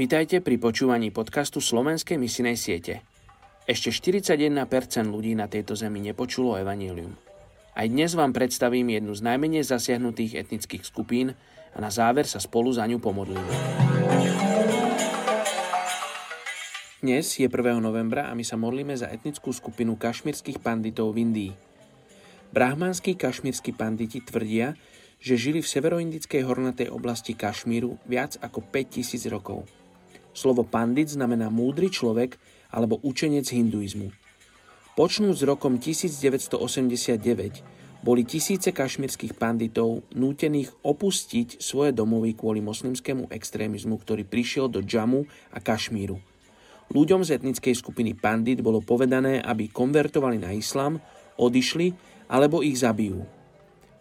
Vítajte pri počúvaní podcastu Slovenskej misinej siete. Ešte 41% ľudí na tejto zemi nepočulo evanílium. Aj dnes vám predstavím jednu z najmenej zasiahnutých etnických skupín a na záver sa spolu za ňu pomodlíme. Dnes je 1. novembra a my sa modlíme za etnickú skupinu kašmírskych panditov v Indii. Brahmanskí kašmírsky panditi tvrdia, že žili v severoindickej hornatej oblasti Kašmíru viac ako 5000 rokov. Slovo pandit znamená múdry človek alebo učenec hinduizmu. Počnúť s rokom 1989 boli tisíce kašmírskych panditov nútených opustiť svoje domovy kvôli moslimskému extrémizmu, ktorý prišiel do Džamu a Kašmíru. Ľuďom z etnickej skupiny pandit bolo povedané, aby konvertovali na islam, odišli alebo ich zabijú.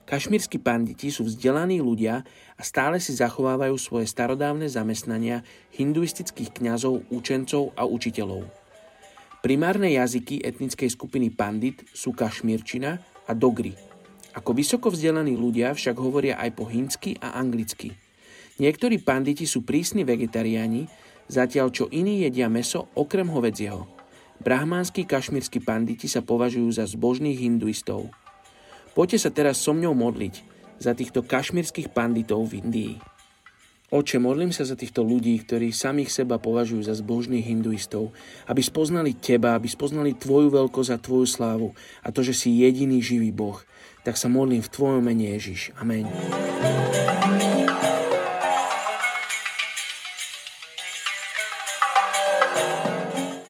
Kašmírsky panditi sú vzdelaní ľudia a stále si zachovávajú svoje starodávne zamestnania hinduistických kňazov, učencov a učiteľov. Primárne jazyky etnickej skupiny pandit sú kašmírčina a dogri. Ako vysoko vzdelaní ľudia však hovoria aj po hinsky a anglicky. Niektorí panditi sú prísni vegetariáni, zatiaľ čo iní jedia meso okrem hovedzieho. Brahmánsky kašmírsky panditi sa považujú za zbožných hinduistov. Poďte sa teraz so mňou modliť za týchto kašmírskych panditov v Indii. Oče, modlím sa za týchto ľudí, ktorí samých seba považujú za zbožných hinduistov, aby spoznali Teba, aby spoznali Tvoju veľkosť a Tvoju slávu a to, že si jediný živý Boh. Tak sa modlím v Tvojom mene Ježiš. Amen.